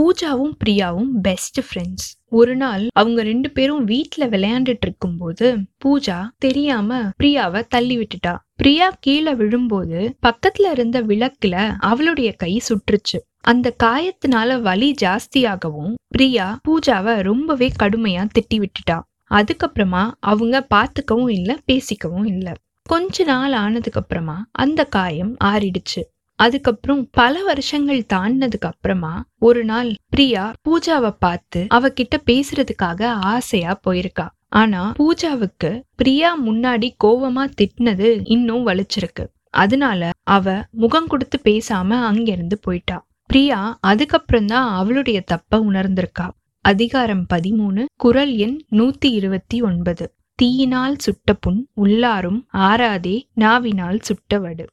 பூஜாவும் பிரியாவும் best friends ஒரு நாள் அவங்க ரெண்டு பேரும் வீட்டுல விளையாண்டுட்டு இருக்கும்போது பூஜா தெரியாம பிரியாவை தள்ளி விட்டுட்டா. பிரியா கீழே விழும்போது பக்கத்துல இருந்த விளக்குல அவளுடைய கை சுற்றுச்சு. அந்த காயத்தினால வலி ஜாஸ்தியாகவும் பிரியா பூஜாவை ரொம்பவே கடுமையா திட்டி விட்டுட்டா. அதுக்கப்புறமா அவங்க பார்த்துக்கவும் இல்லை பேசிக்கவும் இல்லை. கொஞ்ச நாள் ஆனதுக்கு அப்புறமா அந்த காயம் ஆறிடுச்சு. அதுக்கப்புறம் பல வருஷங்கள் தாண்டினதுக்கு அப்புறமா ஒரு நாள் பிரியா பூஜாவை பார்த்து அவகிட்ட பேசுறதுக்காக ஆசையா போயிருக்கா. ஆனா பூஜாவுக்கு பிரியா முன்னாடி கோவமா திட்டினது இன்னும் வலிச்சிருக்கு. அதனால அவ முகம் கொடுத்து பேசாம அங்கிருந்து போயிட்டா. பிரியா அதுக்கப்புறம் தான் அவளுடைய தப்ப உணர்ந்திருக்கா. அதிகாரம் பதிமூணு குரல் எண் நூத்தி இருபத்தி ஒன்பது. தீயினால் சுட்ட புண் உள்ளாரும் ஆறாதே நாவினால் சுட்டவடு